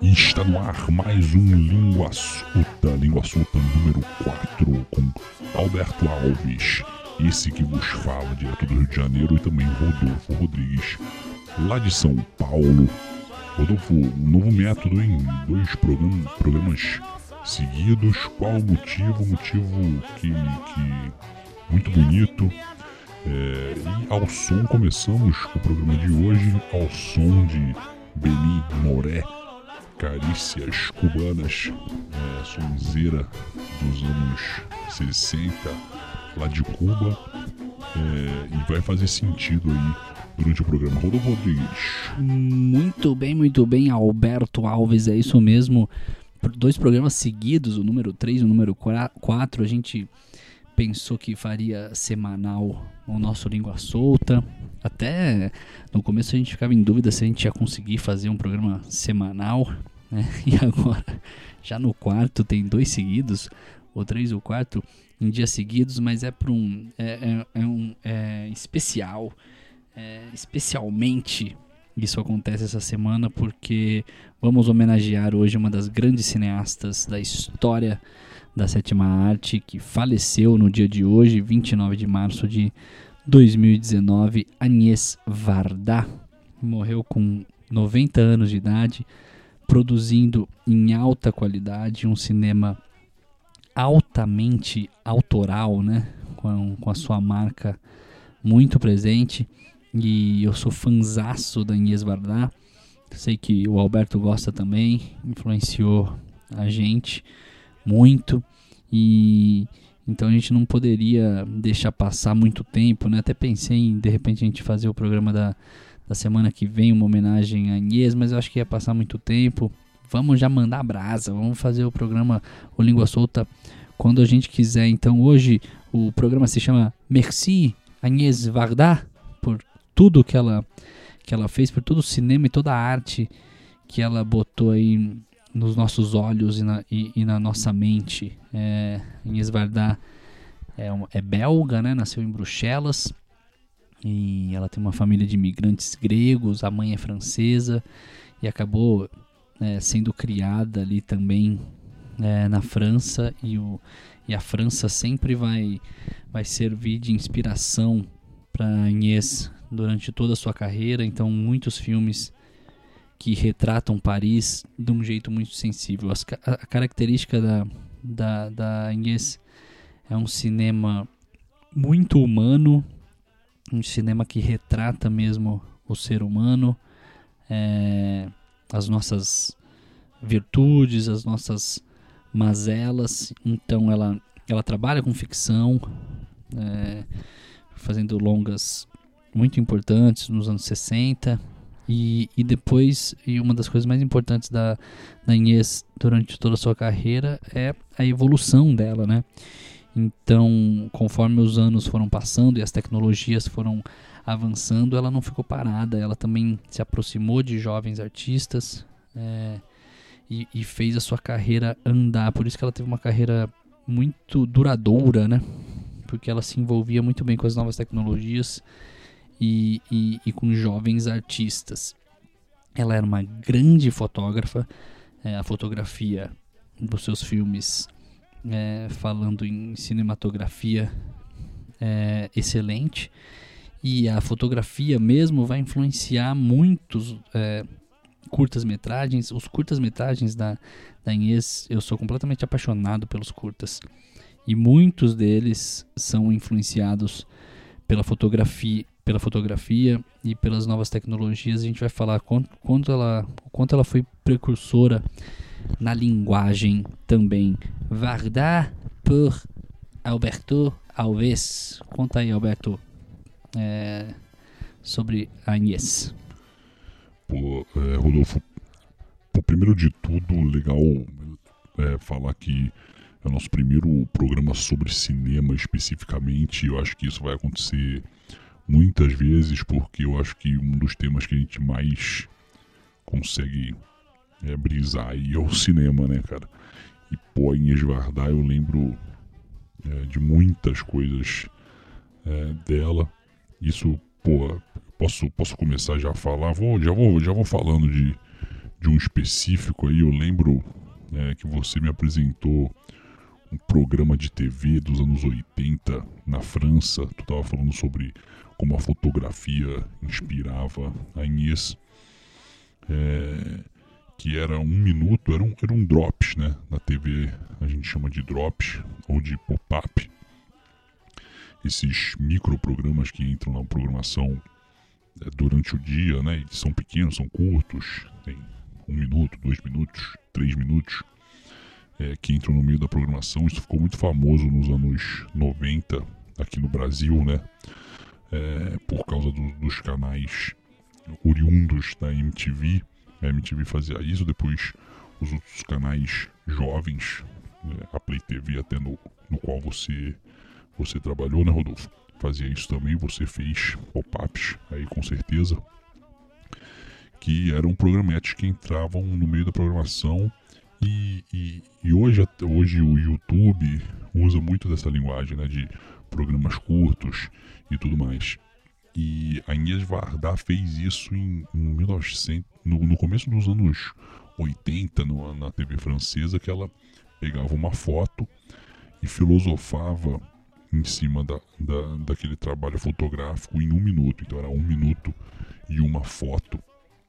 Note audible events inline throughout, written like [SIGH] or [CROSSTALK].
E está no ar mais um Língua Suta, Língua Suta número 4, com Alberto Alves, esse que vos fala direto do Rio de Janeiro, e também Rodolfo Rodrigues, lá de São Paulo. Rodolfo, um novo método em dois programas, programas seguidos. Qual o motivo? Motivo que, que muito bonito. É, e ao som começamos o programa de hoje ao som de Beni Moré, Carícias Cubanas, é, sonzeira dos anos 60, lá de Cuba, é, e vai fazer sentido aí durante o programa. Rodolfo Rodrigues. Muito bem, muito bem, Alberto Alves, é isso mesmo. Dois programas seguidos, o número 3 e o número 4, a gente pensou que faria semanal o nosso Língua Solta. Até no começo a gente ficava em dúvida se a gente ia conseguir fazer um programa semanal. Né? [LAUGHS] E agora, já no quarto, tem dois seguidos, ou três ou quatro, em dias seguidos, mas é para um, é, é, é, um é especial. É, especialmente isso acontece essa semana porque vamos homenagear hoje uma das grandes cineastas da história da sétima arte que faleceu no dia de hoje, 29 de março de 2019, Agnès Varda. Morreu com 90 anos de idade, produzindo em alta qualidade um cinema altamente autoral, né? Com, com a sua marca muito presente. E eu sou fanzaço da Agnès Varda. Sei que o Alberto gosta também, influenciou a gente muito e então a gente não poderia deixar passar muito tempo, né? Até pensei em de repente a gente fazer o programa da, da semana que vem, uma homenagem a Inês, mas eu acho que ia passar muito tempo. Vamos já mandar brasa, vamos fazer o programa O Língua Solta quando a gente quiser. Então hoje o programa se chama Merci Agnès Varda por tudo que ela que ela fez, por todo o cinema e toda a arte que ela botou aí nos nossos olhos e na, e, e na nossa mente. É, Inês Varda é, é belga, né? nasceu em Bruxelas e ela tem uma família de imigrantes gregos, a mãe é francesa e acabou é, sendo criada ali também é, na França e, o, e a França sempre vai, vai servir de inspiração para Inês durante toda a sua carreira, então muitos filmes que retratam Paris de um jeito muito sensível. As, a, a, característica da, da, da Agnes é um cinema muito humano, um cinema que retrata mesmo o ser humano, é, as nossas virtudes, as nossas mazelas. Então ela, ela trabalha com ficção, é, fazendo longas muito importantes nos anos 60 e, e depois, e uma das coisas mais importantes da, da Inês durante toda a sua carreira é a evolução dela, né? Então, conforme os anos foram passando e as tecnologias foram avançando, ela não ficou parada, ela também se aproximou de jovens artistas é, e, e, fez a sua carreira andar. Por isso que ela teve uma carreira muito duradoura, né? Porque ela se envolvia muito bem com as novas tecnologias e, e, e com jovens artistas. Ela era uma grande fotógrafa, é, a fotografia dos seus filmes, é, falando em cinematografia, é excelente. E a fotografia mesmo vai influenciar muitos é, curtas-metragens. Os curtas-metragens da, da Inês, eu sou completamente apaixonado pelos curtas. E muitos deles são influenciados pela fotografia, pela fotografia e pelas novas tecnologias. A gente vai falar quanto, quanto ela, quanto ela foi precursora na linguagem também. Varda por Alberto Alves. Conta aí, Alberto, é, sobre a. Pô, é, Rodolfo, pô, primeiro de tudo, legal é, falar que é o nosso primeiro programa sobre cinema especificamente. Eu acho que isso vai acontecer muitas vezes, porque eu acho que um dos temas que a gente mais consegue é, brisar aí é o cinema, né, cara? E pô, em esvardar eu lembro é, de muitas coisas é, dela. Isso, pô, posso, posso começar já a falar? Vou, já, vou, já vou falando de, de um específico aí, eu lembro é, que você me apresentou um programa de TV dos anos 80 na França. Tu estava falando sobre como a fotografia inspirava a Inês. É, que era um minuto, era um, era um drops, né? Na TV a gente chama de drops ou de pop-up. Esses microprogramas que entram na programação é, durante o dia, né? E são pequenos, são curtos, tem um minuto, dois minutos, três minutos, é, que entram no meio da programação. Isso ficou muito famoso nos anos 90 aqui no Brasil, né? É, por causa do, dos canais oriundos da MTV. A MTV fazia isso, depois os outros canais jovens, né? a Play TV até no, no qual você, você trabalhou, né, Rodolfo? Fazia isso também, você fez pop-ups aí com certeza que eram programetes que entravam no meio da programação e, e, e, hoje, hoje o YouTube usa muito dessa linguagem né, de programas curtos e tudo mais. E a Inês Vardar fez isso em, em 1900, no, no, começo dos anos 80 no, na TV francesa, que ela pegava uma foto e filosofava em cima da, da, daquele trabalho fotográfico em um minuto. Então era um minuto e uma foto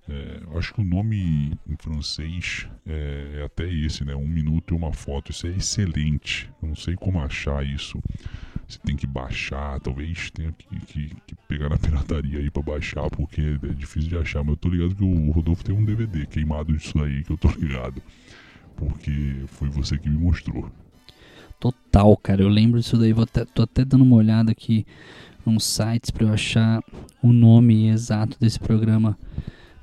é, acho que o nome em francês é, é, até esse, né? Um minuto e uma foto. Isso é excelente. Eu não sei como achar isso. Você tem que baixar, talvez tenha que, que, que pegar na pirataria aí pra baixar, porque é difícil de achar. Mas eu tô ligado que o Rodolfo tem um DVD queimado disso aí, que eu tô [LAUGHS] ligado. Porque foi você que me mostrou. Total, cara. Eu lembro disso daí. Vou até, tô até dando uma olhada aqui nos sites para eu achar o nome exato desse programa.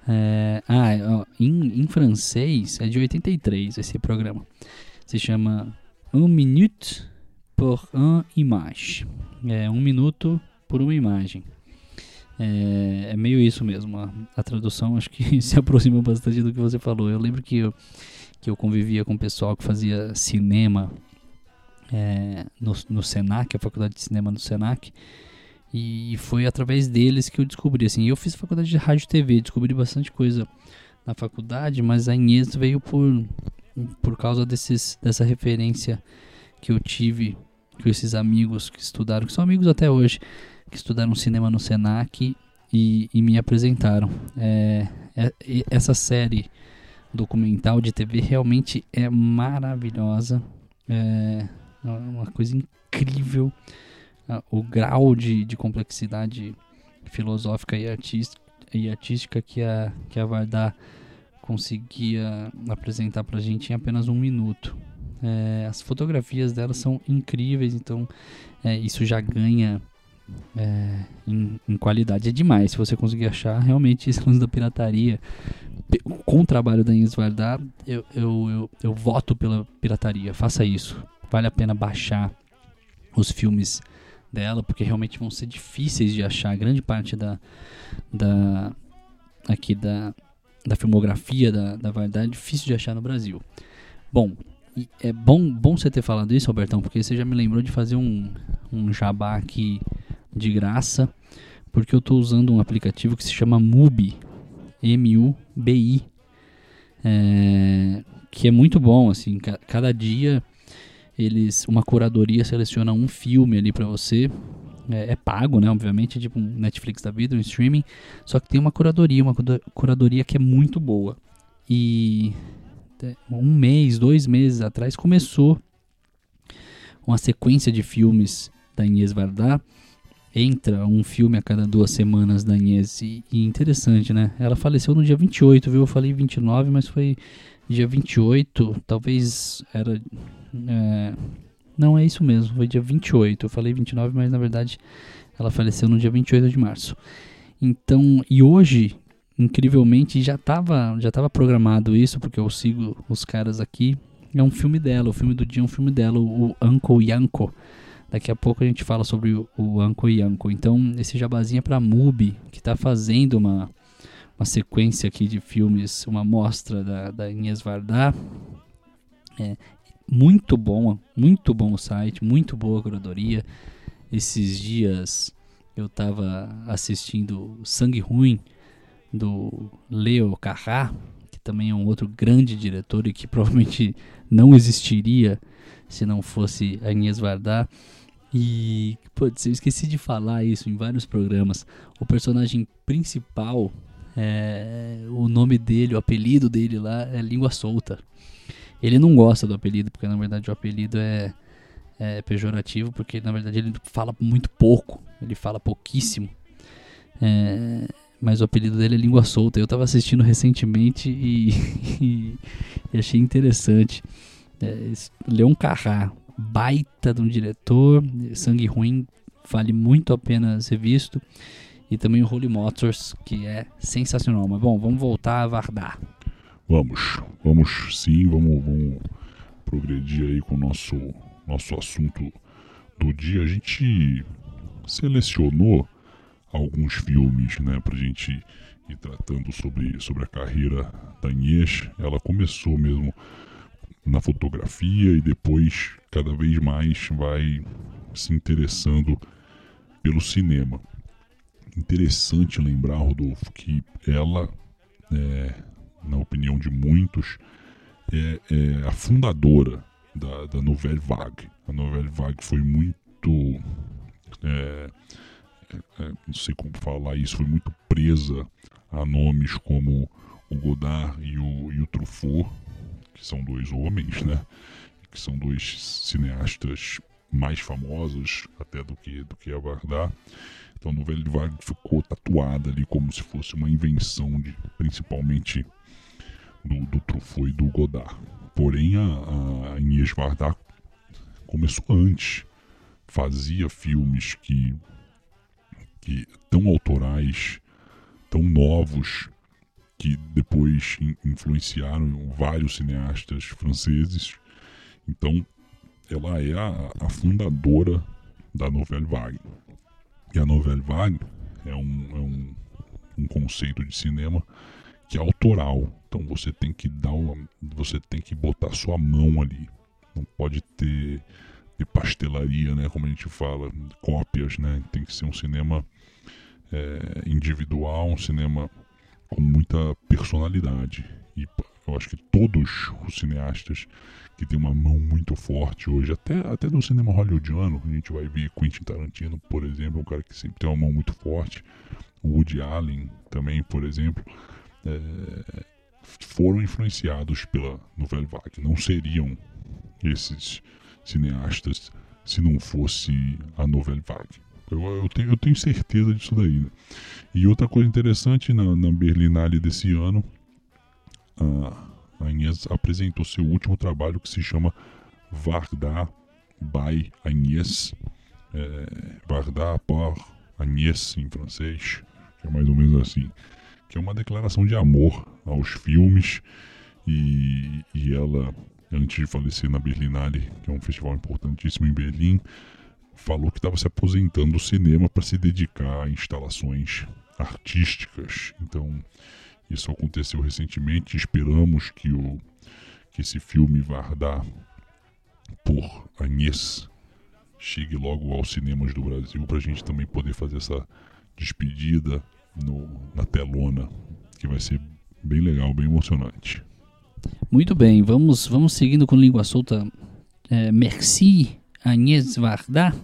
É, ah, ó, em, em francês é de 83 esse programa. Se chama Un minute pour une image. É um minuto por uma imagem. É, é meio isso mesmo. A, a, tradução acho que [LAUGHS] se aproxima bastante do que você falou. Eu lembro que eu, que eu convivia com o pessoal que fazia cinema é, no, no Senac, a faculdade de cinema no Senac. E foi através deles que eu descobri, assim, eu fiz faculdade de rádio e TV, descobri bastante coisa na faculdade, mas a Inês veio por, por causa desses, dessa referência que eu tive com esses amigos que estudaram, que são amigos até hoje, que estudaram cinema no Senac e, e me apresentaram. É, é, essa série documental de TV realmente é maravilhosa, é uma coisa incrível o grau de, de complexidade filosófica e artística, e artística que a, que a Vardar conseguia apresentar pra gente em apenas um minuto. É, as fotografias dela são incríveis, então é, isso já ganha é, em, em, qualidade. É demais se você conseguir achar realmente esse lance da pirataria. Com o trabalho da Inês Vardar, eu, eu, eu, eu voto pela pirataria. Faça isso. Vale a pena baixar os filmes dela, porque realmente vão ser difíceis de achar. Grande parte da, da aqui da, da filmografia da, da Vardar é difícil de achar no Brasil. Bom, é bom, bom você ter falado isso, Albertão, porque você já me lembrou de fazer um, um jabá aqui de graça, porque eu estou usando um aplicativo que se chama Mubi, M-U-B-I, é, que é muito bom, assim, cada dia eles uma curadoria seleciona um filme ali para você é, é, pago, né? Obviamente, é tipo um Netflix da vida, um streaming. Só que tem uma curadoria, uma curadoria que é muito boa. E um mês, dois meses atrás começou uma sequência de filmes da Inês Vardar. Entra um filme a cada duas semanas da Inês. E, e interessante, né? Ela faleceu no dia 28, viu? Eu falei 29, mas foi dia 28. Talvez era é, não é isso mesmo, foi dia 28. Eu falei 29, mas na verdade ela faleceu no dia 28 de março. Então, e hoje, incrivelmente, já estava já tava programado isso, porque eu sigo os caras aqui. É um filme dela, o filme do dia é um filme dela, o Uncle Yanko. Daqui a pouco a gente fala sobre o, o Uncle Yanko. Então, esse jabazinho é pra Mubi, que está fazendo uma, uma sequência aqui de filmes, uma mostra da, da Inês Vardar. É, muito bom, muito bom o site, muito boa a curadoria. Esses dias eu estava assistindo Sangue Ruim do Leo Carrá, que também é um outro grande diretor e que [LAUGHS] provavelmente não existiria se não fosse a Inês Vardar. E, putz, eu esqueci de falar isso em vários programas. O personagem principal, é, o nome dele, o apelido dele lá é Língua Solta. Ele não gosta do apelido, porque na verdade o apelido é, é pejorativo, porque na verdade ele fala muito pouco, ele fala pouquíssimo. É, mas o apelido dele é Língua Solta. Eu estava assistindo recentemente e, [LAUGHS] e, e achei interessante. É, Leon Carrá, baita de um diretor, sangue ruim, vale muito a pena ser visto. E também o Holy Motors, que é sensacional. Mas bom, vamos voltar a Vardar. Vamos, vamos sim, vamos, vamos progredir aí com o nosso, nosso assunto do dia. A gente selecionou alguns filmes, né, pra gente ir tratando sobre, sobre a carreira da Inês. Ela começou mesmo na fotografia e depois cada vez mais vai se interessando pelo cinema. Interessante lembrar, Rodolfo, que ela, é, na opinião de muitos, é, é a fundadora da, da Nouvelle Vague. A Nouvelle Vague foi muito. É, não sei como falar isso, foi muito presa a nomes como o Godard e o, e o Truffaut, que são dois homens, né? Que são dois cineastas mais famosos até do que, do que a Vardar. Então novela de Vargas ficou tatuada ali como se fosse uma invenção de, principalmente do, do Truffaut e do Godard. Porém a, a Inês Vardar começou antes, fazia filmes que, que tão autorais, tão novos que depois influenciaram vários cineastas franceses. Então, ela é a, a fundadora da Nouvelle Vague. E a Nouvelle Vague é um, é um, um conceito de cinema que é autoral. Então você tem que dar uma, você tem que botar sua mão ali. Não pode ter de pastelaria, né, como a gente fala, cópias, né? Tem que ser um cinema é, individual, um cinema com muita personalidade. E eu acho que todos os cineastas que têm uma mão muito forte hoje, até, até no cinema hollywoodiano, a gente vai ver Quentin Tarantino, por exemplo, um cara que sempre tem uma mão muito forte. Woody Allen também, por exemplo, é, foram influenciados pela Nouvelle Vague. Não seriam esses cineastas se não fosse a Nouvelle Vague. Eu, eu, tenho, eu tenho certeza disso daí. Né? E outra coisa interessante na, na Berlinale desse ano, a, a Inês apresentou seu último trabalho que se chama Varda by Agnès. É, Varda par Agnès em francês, que é mais ou menos assim. Que é uma declaração de amor aos filmes. E, e ela, antes de falecer na Berlinale, que é um festival importantíssimo em Berlim, falou que estava se aposentando do cinema para se dedicar a instalações artísticas. Então, isso aconteceu recentemente. Esperamos que, o, que esse filme Vardar por Agnès chegue logo aos cinemas do Brasil para a gente também poder fazer essa despedida no, na telona, que vai ser bem legal, bem emocionante. Muito bem, vamos, vamos seguindo com língua solta. É, merci, Agnès Varda.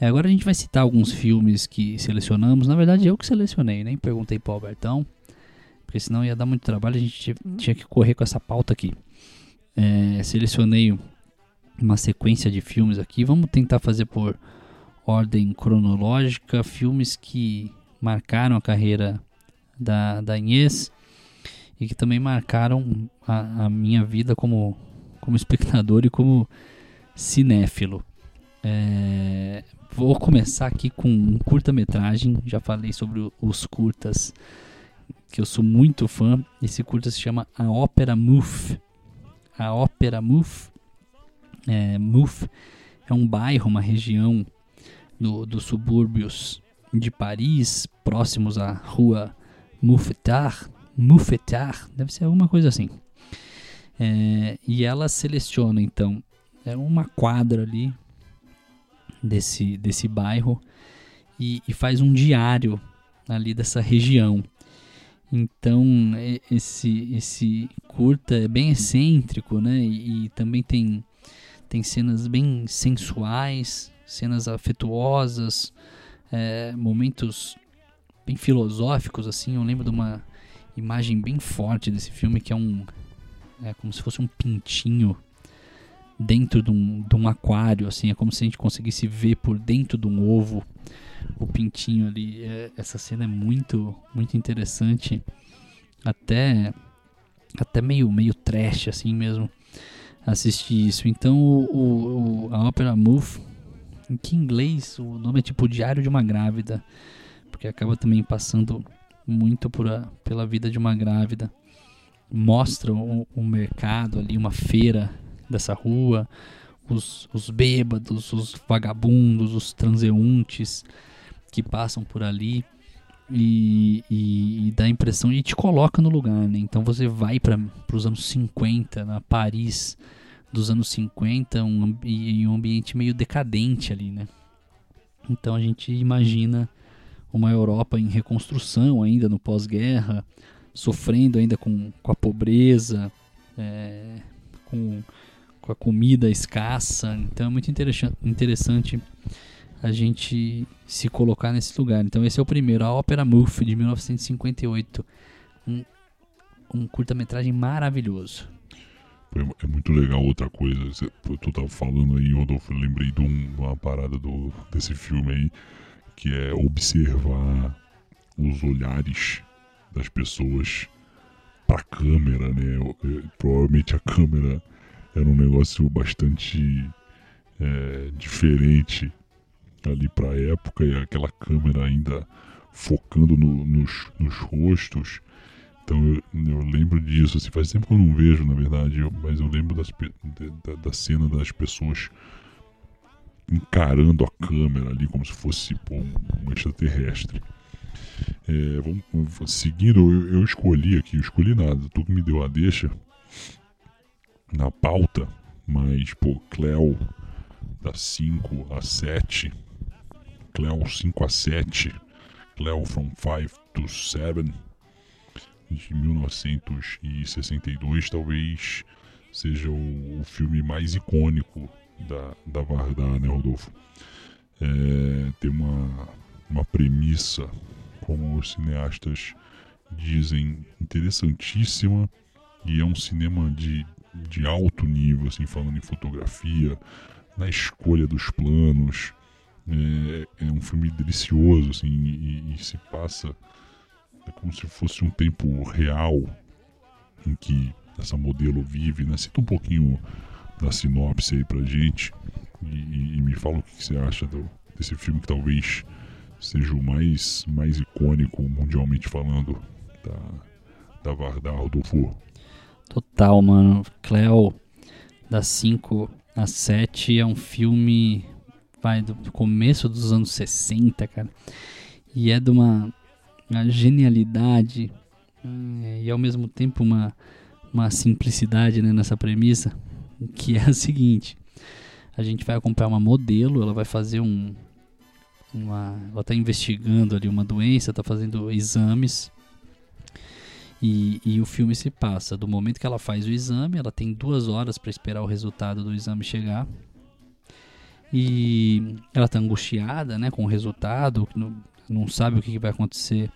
É, agora a gente vai citar alguns filmes que selecionamos. Na verdade, eu que selecionei, nem perguntei para o Albertão, porque senão ia dar muito trabalho. A gente tinha que correr com essa pauta aqui. É, selecionei uma sequência de filmes aqui. Vamos tentar fazer por ordem cronológica. Filmes que marcaram a carreira da, da Inês e que também marcaram a, a minha vida como, como espectador e como cinéfilo. É, vou começar aqui com um curta-metragem. Já falei sobre os curtas, que eu sou muito fã. Esse curta se chama A Ópera Mouf. A Ópera Mouf. É, é um bairro, uma região do, dos subúrbios de Paris, próximos à rua Mouffetard. Mouffetard, deve ser alguma coisa assim. É, e ela seleciona então é uma quadra ali desse, desse bairro e, e faz um diário ali dessa região. Então, esse, esse curta é bem excêntrico, né? E, e, também tem, tem cenas bem sensuais, cenas afetuosas, é, momentos bem filosóficos, assim. Eu lembro de uma imagem bem forte desse filme, que é um... É como se fosse um pintinho dentro de um, de um aquário, assim, é como se a gente conseguisse ver por dentro de um ovo o pintinho ali. É, essa cena é muito, muito interessante, até, até meio, meio trash, assim mesmo, assistir isso. Então, o, o, a ópera Move, em que inglês o nome é tipo Diário de uma Grávida, porque acaba também passando muito por a, pela vida de uma grávida. Mostra o, o mercado ali, uma feira dessa rua, os, os bêbados, os vagabundos, os transeuntes que passam por ali e, e, e dá a impressão e te coloca no lugar, né? Então você vai para os anos 50, na Paris dos anos 50, um, um ambiente meio decadente ali, né? Então a gente imagina uma Europa em reconstrução ainda no pós-guerra, sofrendo ainda com, com a pobreza, é, com com a comida escassa. Então é muito interessante a gente se colocar nesse lugar. Então esse é o primeiro, a Ópera Muff de 1958. Um, um curta-metragem maravilhoso. É muito legal outra coisa. Tu tava falando aí, Rodolfo, eu lembrei de uma parada do, desse filme aí, que é observar os olhares das pessoas pra câmera, né? Provavelmente a câmera era um negócio bastante é, diferente ali para a época e aquela câmera ainda focando no, nos, nos, rostos. Então eu, eu, lembro disso, assim, faz tempo que eu não vejo, na verdade, eu, mas eu lembro das, da, da, cena das pessoas encarando a câmera ali como se fosse pô, um extraterrestre. É, vamos, seguindo, eu, eu, escolhi aqui, eu escolhi nada, tu que me deu a deixa, na pauta, mas, pô, Cleo da 5 a 7, Cleo 5 a 7, Cleo from 5 to 7, de 1962, talvez seja o, o filme mais icônico da, da Vardar, né, Rodolfo? É, tem uma, uma premissa, como os cineastas dizem, interessantíssima e é um cinema de de alto nível, assim, falando em fotografia, na escolha dos planos. É, é um filme delicioso, assim, e, e, se passa é como se fosse um tempo real em que essa modelo vive, né? Cita um pouquinho da sinopse aí pra gente e, e me fala o que você acha do, desse filme que talvez seja o mais, mais icônico mundialmente falando da, da Vardar Rodolfo. Total, mano. Cleo, das 5 às 7, é um filme vai, do começo dos anos 60, cara. E é de uma, uma genialidade é, e ao mesmo tempo uma, uma simplicidade né, nessa premissa, que é a seguinte. A gente vai acompanhar uma modelo, ela vai fazer um. Uma, ela está investigando ali uma doença, está fazendo exames e, e, o filme se passa do momento que ela faz o exame, ela tem duas horas para esperar o resultado do exame chegar. E ela está angustiada né, com o resultado, não, não sabe o que, que vai acontecer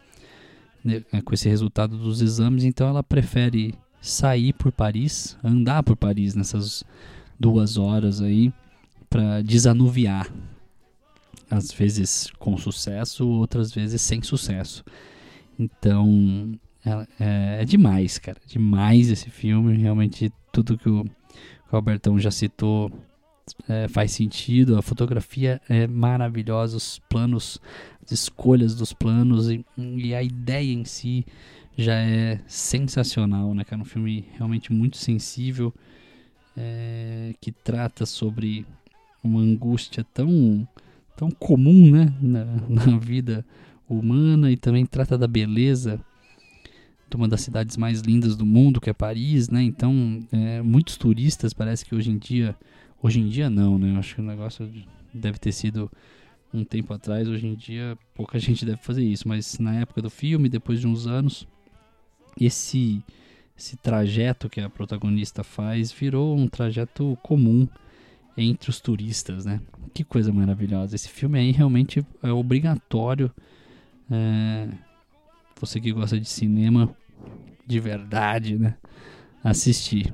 né, com esse resultado dos exames, então ela prefere sair por Paris, andar por Paris nessas duas horas aí, para desanuviar. Às vezes com sucesso, outras vezes sem sucesso. Então é, é, demais, cara. Demais esse filme. Realmente tudo que o, que o Albertão já citou é, faz sentido. A fotografia é maravilhosa, os planos, as escolhas dos planos e, e a ideia em si já é sensacional, né, cara? Um filme realmente muito sensível é, que trata sobre uma angústia tão, tão comum, né, na, na vida humana e também trata da beleza de uma das cidades mais lindas do mundo, que é Paris, né? Então, é, muitos turistas parece que hoje em dia, hoje em dia não, né? Eu acho que o negócio deve ter sido um tempo atrás. Hoje em dia, pouca [LAUGHS] gente deve fazer isso, mas na época do filme, depois de uns anos, esse esse trajeto que a protagonista faz virou um trajeto comum entre os turistas, né? Que coisa maravilhosa. Esse filme aí realmente é obrigatório. É, você que gosta de cinema de verdade, né? Assistir.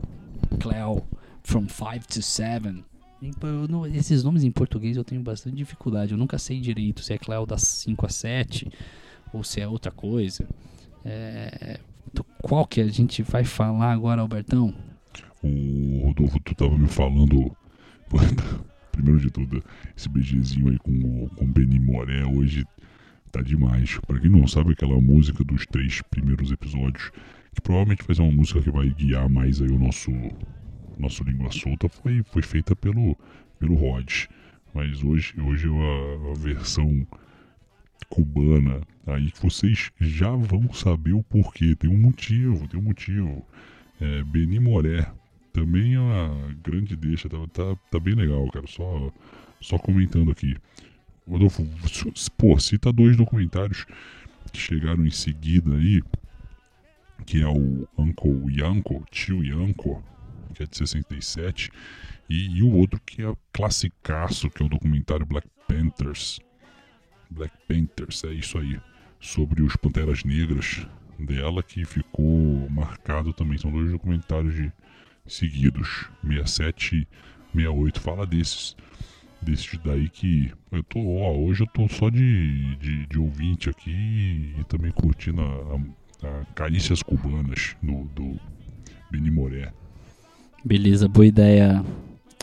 Cleo, From 5 to 7. Esses nomes em português eu tenho bastante dificuldade. Eu nunca sei direito se é Cleo das 5 a 7 ou se é outra coisa. É, qual que a gente vai falar agora, Albertão? O Rodolfo, tu tava me falando. [LAUGHS] Primeiro de tudo, esse BGzinho aí com, com Benny Moré hoje tá demais. Pra quem não sabe, aquela música dos três primeiros episódios, que provavelmente vai ser uma música que vai guiar mais aí o nosso, nosso Língua Solta, foi, foi feita pelo, pelo Rod. Mas hoje, hoje é a, a versão cubana, aí que vocês já vão saber o porquê. Tem um motivo, tem um motivo. É, Beni Moré também é uma grande deixa, tá, tá, tá bem legal, cara. Só, só comentando aqui. Rodolfo, pô, cita dois documentários que chegaram em seguida aí, que é o Uncle Yanko, Tio Yanko, que é de 67, e, e o outro que é classicaço, que é o documentário Black Panthers, Black Panthers, é isso aí, sobre os Panteras Negras dela que ficou marcado também. São dois documentários de seguidos, 67 e 68. Fala desses, desses daí que eu tô, ó, hoje eu tô só de, de, de ouvinte aqui e também curtindo a, a, a Carícias Cubanas do, do Beni Moré. Beleza, boa ideia,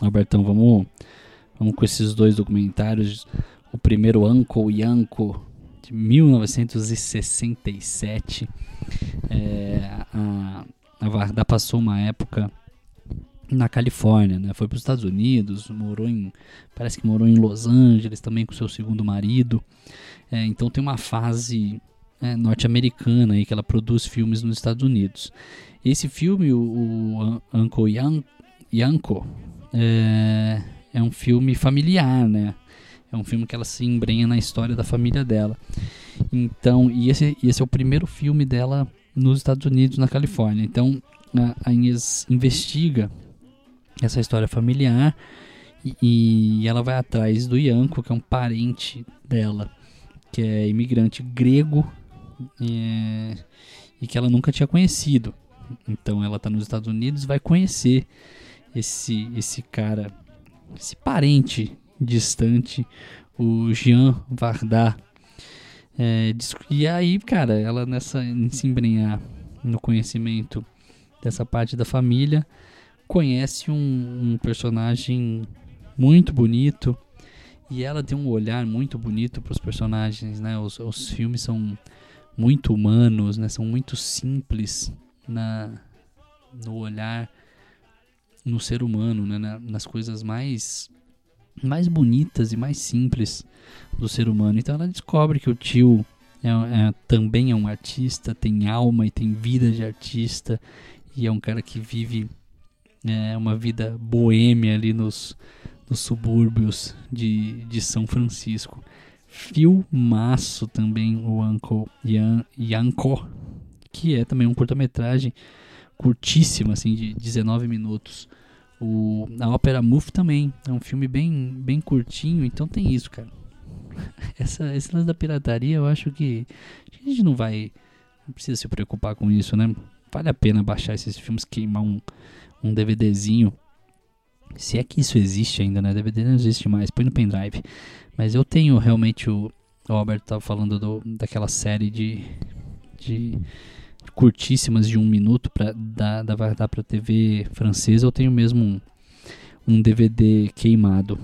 Albertão. Vamos, vamos com esses dois documentários o primeiro Uncle Yanko de 1967. É, a, a Varda passou uma época na Califórnia, né? Foi para os Estados Unidos, morou em, parece que morou em Los Angeles também com seu segundo marido. É, então tem uma fase é, norte-americana aí que ela produz filmes nos Estados Unidos. Esse filme, o, o Uncle Yan, Yanko, é, é um filme familiar, né? É um filme que ela se embrenha na história da família dela. Então, e esse, esse é o primeiro filme dela nos Estados Unidos, na Califórnia. Então, a, a Inês investiga essa história familiar e, e ela vai atrás do Yanko, que é um parente dela, que é imigrante grego e, e que ela nunca tinha conhecido. Então, ela está nos Estados Unidos, vai conhecer esse esse cara, esse parente distante, o Jean Varda. É, e aí, cara, ela nessa em se embrenhar no conhecimento dessa parte da família, conhece um, um personagem muito bonito e ela tem um olhar muito bonito para os personagens, né? Os, os filmes são muito humanos, né? São muito simples na no olhar no ser humano, né? nas coisas mais mais bonitas e mais simples do ser humano. Então ela descobre que o tio é, é, também é um artista, tem alma e tem vida de artista e é um cara que vive é, uma vida boêmia ali nos, nos subúrbios de, de São Francisco. Filmaço também o Uncle Yan, Yanko, que é também um curta-metragem curtíssimo, assim, de 19 minutos. O, a ópera Muff também é um filme bem, bem curtinho, então tem isso, cara. [LAUGHS] Essa, esse lance da pirataria, eu acho que a gente não vai. Não precisa se preocupar com isso, né? Vale a pena baixar esses filmes, queimar um, um DVDzinho. Se é que isso existe ainda, né? DVD não existe mais, põe no pendrive. Mas eu tenho realmente o. O Albert estava falando do, daquela série de, de curtíssimas de um minuto pra, da, da para pra TV francesa, eu tenho mesmo um, um DVD queimado.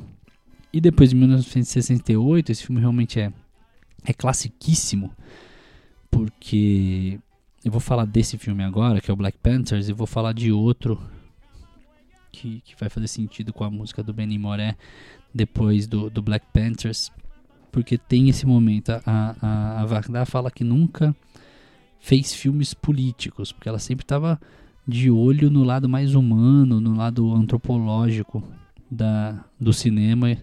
E depois de 1968, esse filme realmente é, é classiquíssimo, porque eu vou falar desse filme agora, que é o Black Panthers, e vou falar de outro que, que vai fazer sentido com a música do Benny Moré depois do, do Black Panthers, porque tem esse momento. A, a, a Varda fala que nunca fez filmes políticos, porque ela sempre estava de olho no lado mais humano, no lado antropológico da, do cinema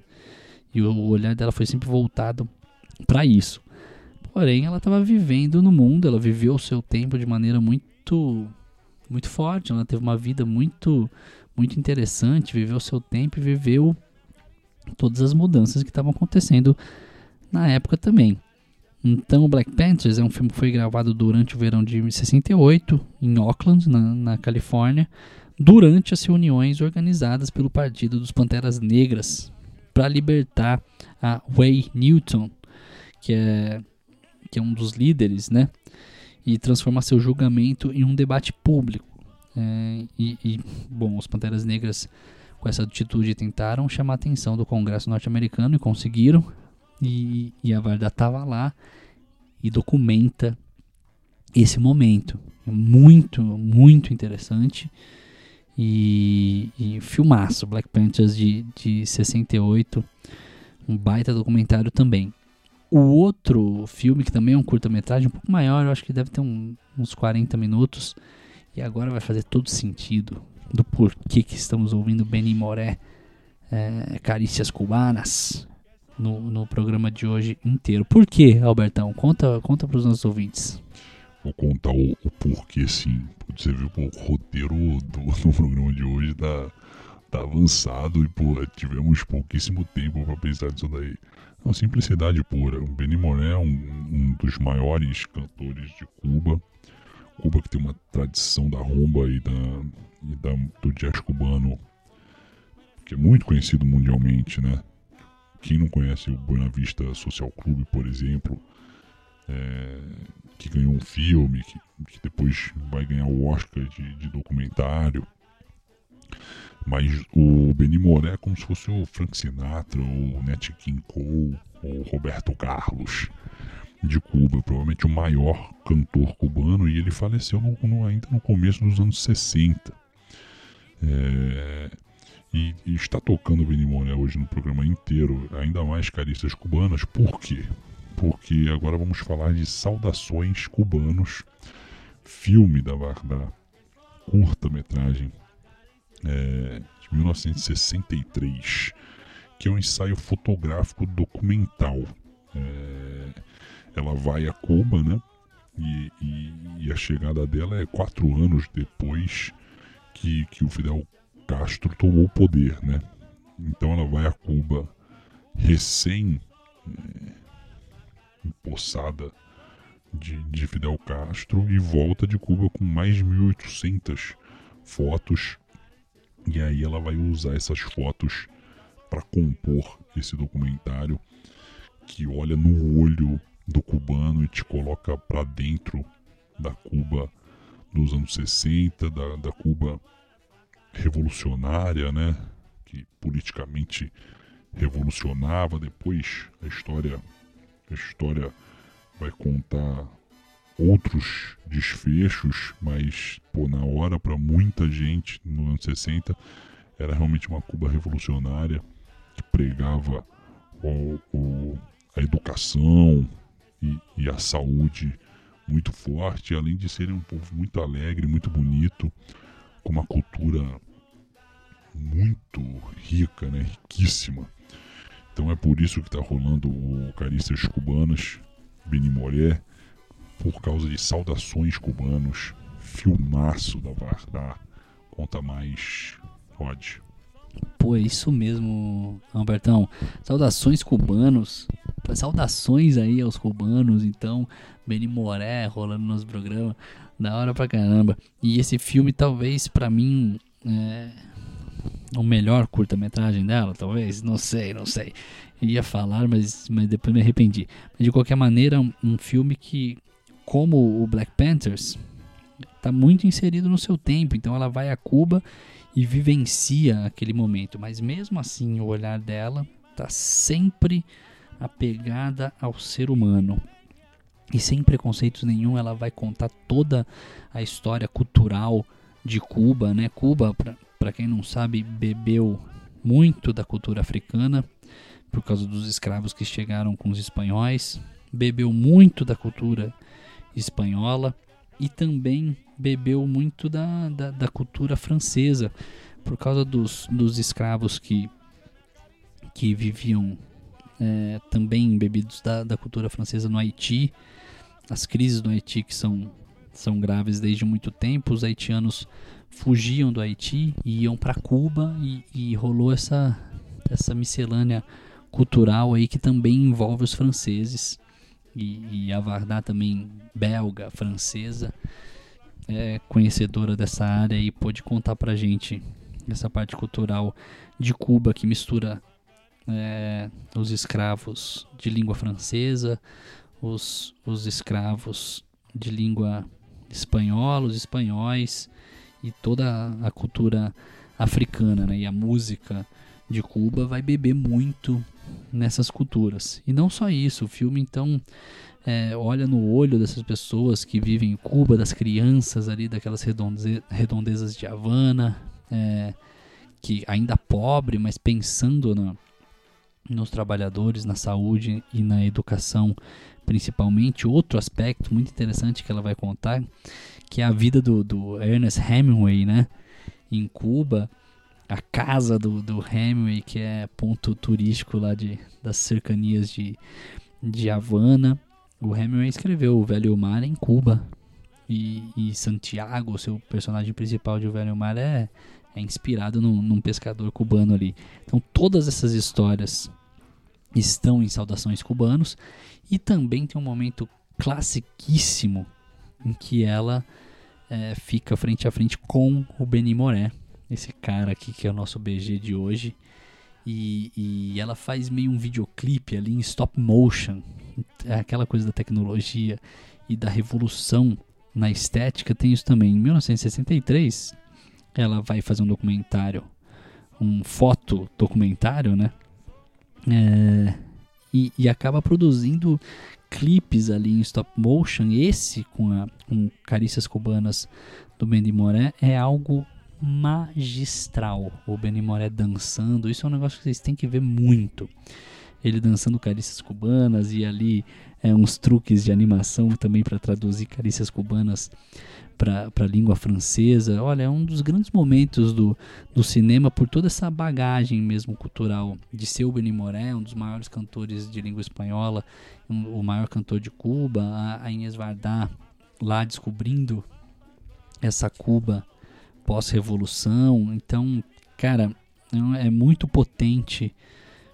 e o olhar dela foi sempre voltado para isso. Porém, ela estava vivendo no mundo, ela viveu o seu tempo de maneira muito muito forte, ela teve uma vida muito muito interessante, viveu seu tempo e viveu todas as mudanças que estavam acontecendo na época também. Então, Black Panthers é um filme que foi gravado durante o verão de 68 em Oakland, na, na Califórnia, durante as reuniões organizadas pelo Partido dos Panteras Negras para libertar a Way Newton, que é, que é um dos líderes, né? E transformar seu julgamento em um debate público. É, e, e, bom, os Panteras Negras, com essa atitude, tentaram chamar a atenção do Congresso norte-americano e conseguiram. E, e a Varda estava lá e documenta esse momento. Muito, muito interessante. E, e filmaço, Black Panthers de, de 68, um baita documentário também. O outro filme, que também é um curta-metragem, um pouco maior, eu acho que deve ter um, uns 40 minutos, e agora vai fazer todo sentido do porquê que estamos ouvindo Benny Moré, é, Carícias Cubanas, no, no programa de hoje inteiro. Por quê, Albertão? Conta, conta para os nossos ouvintes. Vou contar o, o porquê, sim. Você viu que o roteiro do, [LAUGHS] do, programa de hoje tá, tá avançado e, pô, tivemos pouquíssimo tempo para pensar nisso daí. É uma simplicidade pura. O Benny Moré é um, um, dos maiores cantores de Cuba. Cuba que tem uma tradição da rumba e, da, e da, do jazz cubano que é muito conhecido mundialmente, né? Quem não conhece o Buena Vista Social Club, por exemplo, é, que ganhou um filme, que, que, depois vai ganhar o Oscar de, de documentário. Mas o Benny Moré é como se fosse o Frank Sinatra, o Nat King Cole, ou Roberto Carlos de Cuba, provavelmente o maior cantor cubano, e ele faleceu no, no, ainda no começo dos anos 60. É, e, e, está tocando Benny hoje no programa inteiro, ainda mais caristas cubanas, por quê? porque agora vamos falar de Saudações Cubanos, filme da Varda, curta-metragem é, de 1963, que é um ensaio fotográfico documental. É, ela vai a Cuba, né? E, e, e, a chegada dela é quatro anos depois que, que o Fidel Castro tomou o poder, né? Então ela vai a Cuba recém é, empossada de, de Fidel Castro e volta de Cuba com mais de 1.800 fotos. E aí ela vai usar essas fotos para compor esse documentário que olha no olho do cubano e te coloca para dentro da Cuba dos anos 60, da, da Cuba revolucionária, né? Que politicamente revolucionava. Depois a história a história vai contar outros desfechos, mas pô, na hora para muita gente no ano 60 era realmente uma Cuba revolucionária que pregava o, o, a educação e, e, a saúde muito forte, além de serem um povo muito alegre, muito bonito, com uma cultura muito rica, né, riquíssima. Então é por isso que está rolando o Carícias Cubanas, Beni Moré, por causa de saudações cubanos, filmaço da Vardar. Conta mais, Rod. Pô, é isso mesmo, Albertão. Saudações cubanos. Saudações aí aos cubanos, então. Beni Moré rolando nos programas. Da hora pra caramba. E esse filme, talvez, para mim, é, o melhor curta-metragem dela, talvez, não sei, não sei. Ia falar, mas, mas depois me arrependi. Mas de qualquer maneira, um, um filme que, como o Black Panthers, está muito inserido no seu tempo. Então ela vai a Cuba e vivencia aquele momento. Mas mesmo assim, o olhar dela está sempre apegada ao ser humano. E sem preconceitos nenhum, ela vai contar toda a história cultural de Cuba, né? Cuba, para quem não sabe, bebeu muito da cultura africana por causa dos escravos que chegaram com os espanhóis, bebeu muito da cultura espanhola e também bebeu muito da, da, da cultura francesa por causa dos, dos escravos que, que viviam é, também bebidos da, da cultura francesa no Haiti, as crises do Haiti que são são graves desde muito tempo. Os haitianos fugiam do Haiti e iam para Cuba e, e rolou essa, essa miscelânea cultural aí que também envolve os franceses e, e a Varda também belga, francesa, é conhecedora dessa área e pôde contar pra gente essa parte cultural de Cuba que mistura é, os escravos de língua francesa, os, os escravos de língua espanhola, os espanhóis e toda a cultura africana né? e a música de Cuba vai beber muito nessas culturas. E não só isso, o filme então é, olha no olho dessas pessoas que vivem em Cuba, das crianças ali, daquelas redonde redondezas de Havana, é, que ainda pobre, mas pensando na, nos trabalhadores, na saúde e na educação, principalmente. Outro aspecto muito interessante que ela vai contar, que é a vida do, do Ernest Hemingway, né, em Cuba a casa do, do Hemingway, que é ponto turístico lá de, das cercanias de, de Havana. O Hemingway escreveu O Velho Mar em Cuba. E, e Santiago, seu personagem principal de O Velho Mar, é, é inspirado num, num pescador cubano ali. Então todas essas histórias estão em Saudações Cubanos. E também tem um momento classiquíssimo em que ela é, fica frente a frente com o Benny Moré esse cara aqui que é o nosso BG de hoje. E, e ela faz meio um videoclipe ali em stop motion. É aquela coisa da tecnologia e da revolução na estética tem isso também. Em 1963, ela vai fazer um documentário, um foto documentário, né? É, e, e, acaba produzindo clipes ali em stop motion. Esse com, a, com Carícias Cubanas do Bendy Moré é algo magistral. O Benny Moré dançando, isso é um negócio que vocês têm que ver muito. Ele dançando carícias cubanas e ali é, uns truques de animação também para traduzir carícias cubanas para a língua francesa. Olha, é um dos grandes momentos do, do cinema por toda essa bagagem mesmo cultural de Benny Moré, um dos maiores cantores de língua espanhola, um, o maior cantor de Cuba, a, a Inês Vardá lá descobrindo essa Cuba pós-revolução. Então, cara, é muito potente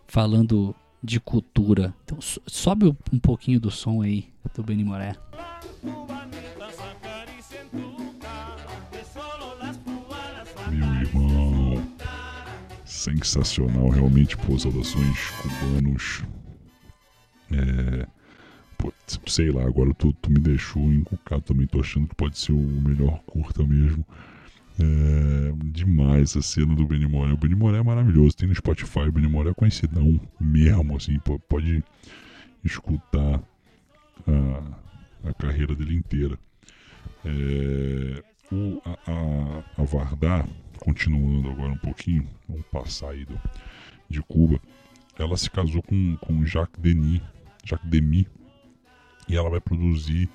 falando de cultura. Então, sobe um pouquinho do som aí do Benny Moré. Sensacional, realmente, pô, saudações cubanos. É, pô, sei lá, agora tu, tu me deixou encucado também, tô achando que pode ser o melhor curta mesmo. É, demais a cena do Benny Moré. O Benny Moré é maravilhoso. Tem no Spotify. O Benny Moré é conhecidão mesmo, assim. Pode escutar a, a carreira dele inteira. É, o, a, a, a Vardar, continuando agora um pouquinho, vamos passar aí do, de Cuba. Ela se casou com, com Jacques Denis, Jacques Demy, e ela vai produzir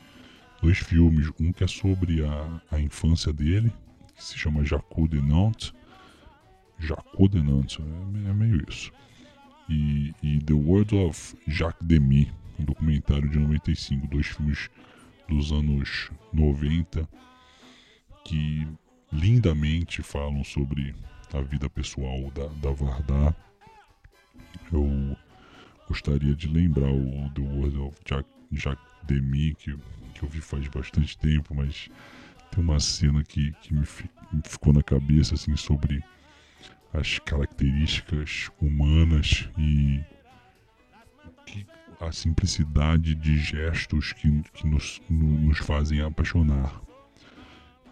dois filmes. Um que é sobre a, a infância dele, que se chama Jacques de Nantes. Jacques de Nantes, é, é meio isso. E, e, The World of Jacques Demy, um documentário de 95, dois filmes dos anos 90 que lindamente falam sobre a vida pessoal da, da Vardar. Eu gostaria de lembrar o The World of Jacques, Jacques Demy, que, que eu vi faz bastante tempo, mas tem uma cena que, que me, me ficou na cabeça assim sobre as características humanas e que, a simplicidade de gestos que, que nos, no, nos fazem apaixonar.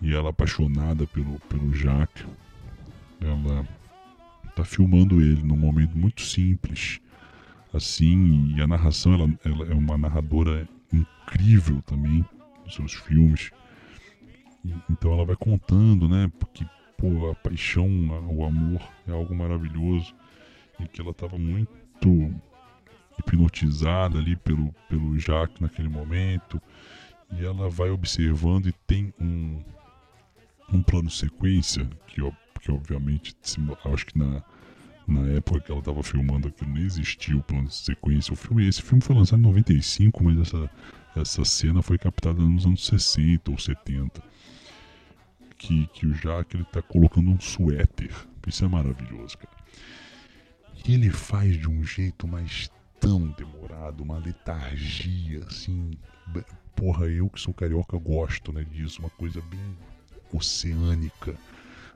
E ela apaixonada pelo, pelo Jacques, ela está filmando ele num momento muito simples, assim, e a narração ela, ela é uma narradora incrível também nos seus filmes. Então ela vai contando, né? Porque pô, a paixão, o amor é algo maravilhoso e que ela estava muito hipnotizada ali pelo, pelo Jacques naquele momento e ela vai observando e tem um, um plano sequência que, que obviamente acho que na, na época que ela estava filmando aquilo não existia o plano sequência. O filme, esse filme foi lançado em 95, mas essa Essa cena foi captada nos anos 60 ou 70. Que, que o Jack ele tá colocando um suéter. Isso é maravilhoso, cara. E ele faz de um jeito mais tão demorado, uma letargia, assim. Porra, eu que sou carioca gosto, né, disso. Uma coisa bem oceânica.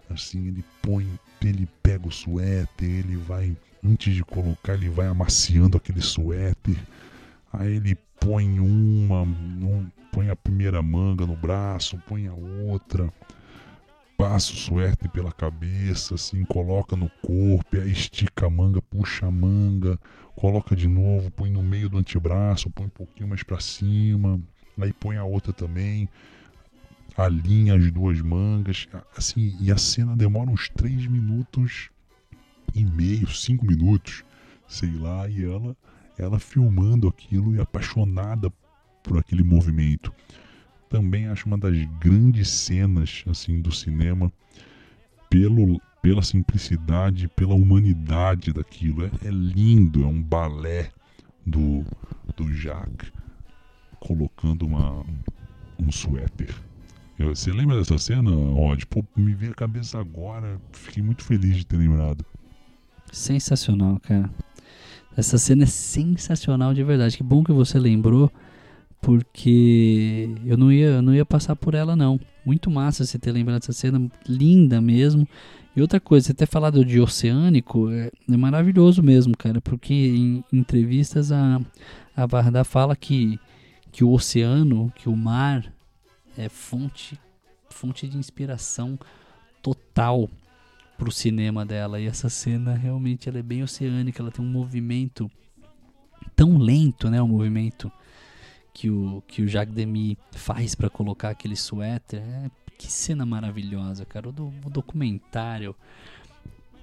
Assim, ele põe, ele pega o suéter, ele vai, antes de colocar, ele vai amaciando aquele suéter. Aí ele põe uma, um, põe a primeira manga no braço, põe a outra passa o suéter pela cabeça, assim, coloca no corpo, aí estica a manga, puxa a manga, coloca de novo, põe no meio do antebraço, põe um pouquinho mais para cima, aí põe a outra também, alinha as duas mangas, assim, e a cena demora uns 3 minutos e meio, 5 minutos, sei lá, e ela, ela filmando aquilo e apaixonada por aquele movimento também acho uma das grandes cenas assim do cinema pelo pela simplicidade, pela humanidade daquilo. É, é lindo, é um balé do, do Jacques colocando uma, um suéter. Você lembra dessa cena, Rod? Pô, me veio a cabeça agora. Fiquei muito feliz de ter lembrado. Sensacional, cara. Essa cena é sensacional de verdade. Que bom que você lembrou porque eu não ia, não ia passar por ela não. Muito massa você ter lembrado dessa cena, linda mesmo. E outra coisa, você ter falado de oceânico, é, é maravilhoso mesmo, cara, porque em, em entrevistas a, a Varda fala que, que o oceano, que o mar é fonte, fonte de inspiração total pro cinema dela. E essa cena realmente ela é bem oceânica, ela tem um movimento tão lento, né, o movimento que o, que o Jacques Demy faz para colocar aquele suéter. É, que cena maravilhosa, cara. O, do, o documentário,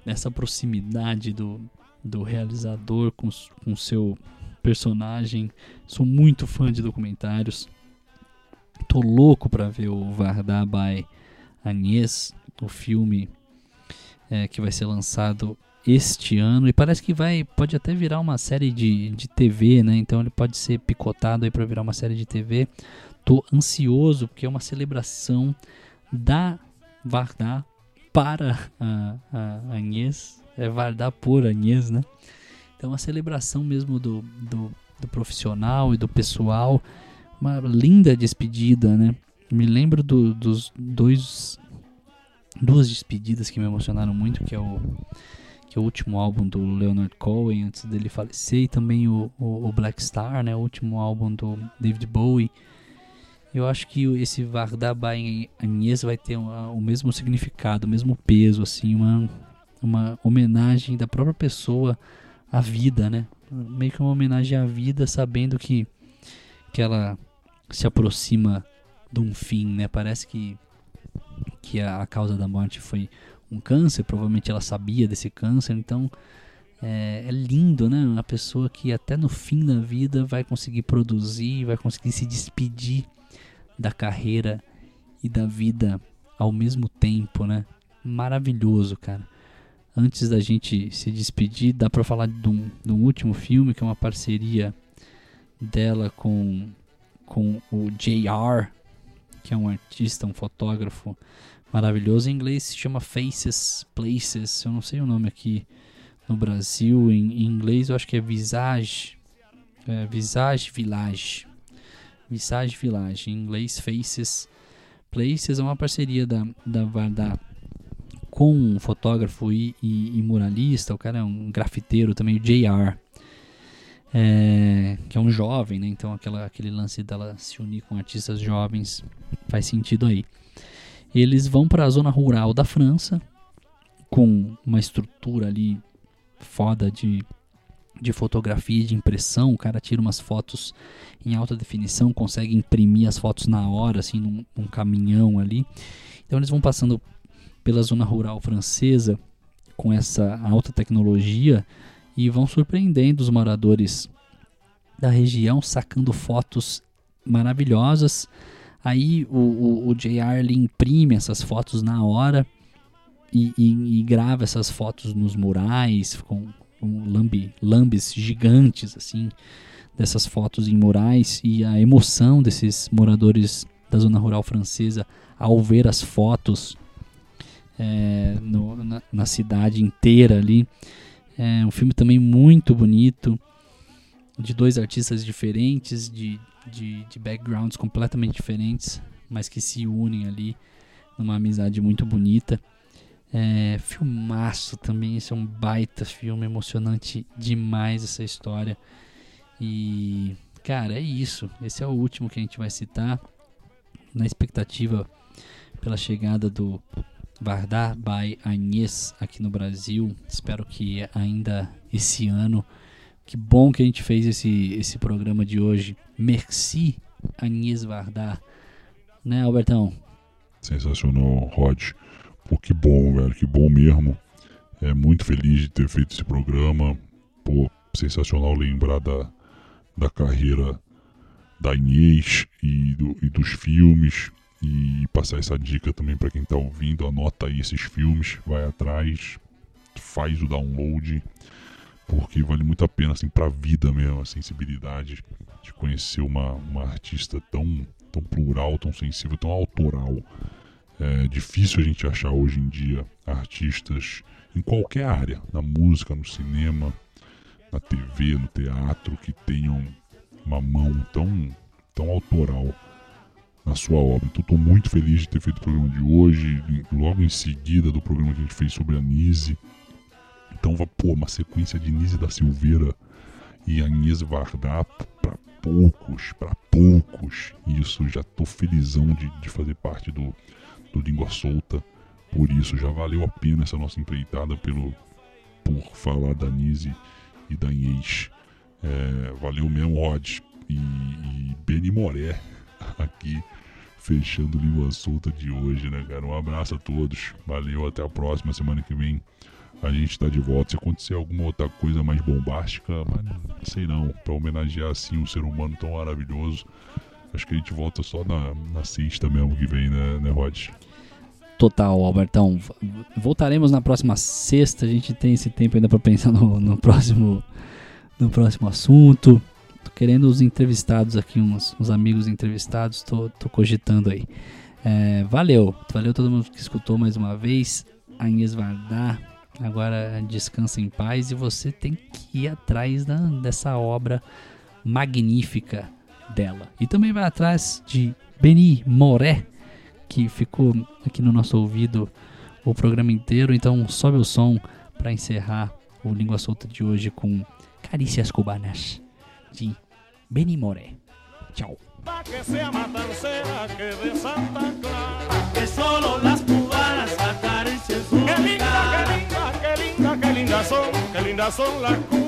essa proximidade do, do realizador com o seu personagem. Sou muito fã de documentários. Tô louco para ver o Varda by Agnès, o filme é, que vai ser lançado este ano e parece que vai pode até virar uma série de, de TV, né? Então ele pode ser picotado aí para virar uma série de TV. Tô ansioso porque é uma celebração da Vardar para a, a é Vardar por Agnès, né? Então uma celebração mesmo do, do, do profissional e do pessoal, uma linda despedida, né? Me lembro do, dos dois duas despedidas que me emocionaram muito, que é o que é o último álbum do Leonard Cohen antes dele falecer, e também o, o, o Black Star, né, o último álbum do David Bowie. Eu acho que esse Varda by Agnès vai ter o mesmo significado, o mesmo peso, assim, uma, uma homenagem da própria pessoa à vida, né? Meio que uma homenagem à vida, sabendo que, que ela se aproxima de um fim, né? Parece que, que a, causa da morte foi um câncer, provavelmente ela sabia desse câncer, então é, é, lindo, né? Uma pessoa que até no fim da vida vai conseguir produzir, vai conseguir se despedir da carreira e da vida ao mesmo tempo, né? Maravilhoso, cara. Antes da gente se despedir, dá para falar de um, de um último filme que é uma parceria dela com, com o JR, que é um artista, um fotógrafo maravilhoso. Em inglês se chama Faces, Places. Eu não sei o nome aqui no Brasil. Em, em inglês eu acho que é Visage. É, Visage Village. Visage Village. Em inglês, Faces, Places. É uma parceria da, da Vardar com um fotógrafo e, e, e, muralista. O cara é um grafiteiro também, o JR. É, que é um jovem, né? Então aquela, aquele lance dela se unir com artistas jovens faz sentido aí. Eles vão para a zona rural da França, com uma estrutura ali foda de, de fotografia de impressão. O cara tira umas fotos em alta definição, consegue imprimir as fotos na hora, assim, num, num caminhão ali. Então eles vão passando pela zona rural francesa com essa alta tecnologia e vão surpreendendo os moradores da região, sacando fotos maravilhosas Aí o, o, o JR imprime essas fotos na hora e, e, e grava essas fotos nos murais com, com lambe, lambes gigantes assim dessas fotos em murais e a emoção desses moradores da zona rural francesa ao ver as fotos é, no, na, na, cidade inteira ali. É um filme também muito bonito, de dois artistas diferentes, de, de, de backgrounds completamente diferentes, mas que se unem ali numa amizade muito bonita. É, filmaço também, esse é um baita filme, emocionante demais essa história. E, cara, é isso. Esse é o último que a gente vai citar. Na expectativa pela chegada do Vardar by Agnes aqui no Brasil. Espero que ainda esse ano. Que bom que a gente fez esse, esse programa de hoje. Merci, Agnes Vardar. Né, Albertão? Sensacional, Rod. Pô, que bom, velho, que bom mesmo. É muito feliz de ter feito esse programa. Pô, sensacional lembrar da, da carreira da Inês e, do, e dos filmes. E passar essa dica também para quem está ouvindo. Anota aí esses filmes, vai atrás, faz o download. Porque vale muito a pena, assim, pra vida mesmo, a sensibilidade de conhecer uma, uma artista tão, tão plural, tão sensível, tão autoral. É difícil a gente achar hoje em dia artistas em qualquer área, na música, no cinema, na TV, no teatro, que tenham uma mão tão, tão autoral na sua obra. Então estou muito feliz de ter feito o programa de hoje, logo em seguida do programa que a gente fez sobre a Nise. Então, pô, uma sequência de Nise da Silveira e Agnès Varda para poucos, para poucos. Isso, já tô felizão de, de fazer parte do, do Língua Solta. Por isso, já valeu a pena essa nossa empreitada pelo, por falar da Nise e da Inês. É, valeu mesmo, Rod. E, e Beni Moré [LAUGHS] aqui, fechando Língua Solta de hoje, né, cara? Um abraço a todos. Valeu, até a próxima. Semana que vem a gente tá de volta. Se acontecer alguma outra coisa mais bombástica, mas não sei não. Pra homenagear assim um ser humano tão maravilhoso. Acho que a gente volta só na, na sexta mesmo que vem, né, né Rod? Total, Albertão. Voltaremos na próxima sexta. A gente tem esse tempo ainda para pensar no, no, próximo, no próximo assunto. Querendo os entrevistados aqui, uns, uns amigos entrevistados. Tô, tô cogitando aí. É, valeu, valeu todo mundo que escutou mais uma vez. A Inês Vardar. Agora descansa em paz e você tem que ir atrás da, dessa obra magnífica dela. E também vai atrás de Beni Moré que ficou aqui no nosso ouvido o programa inteiro. Então sobe o som para encerrar o Língua Solta de hoje com Carícias Cubanas de Benny Moré. Tchau. Que sea matancera que de Santa Clara, que solo las cubanas acaricien su Qué linda, qué linda, qué linda, qué son, qué lindas son las cubanas.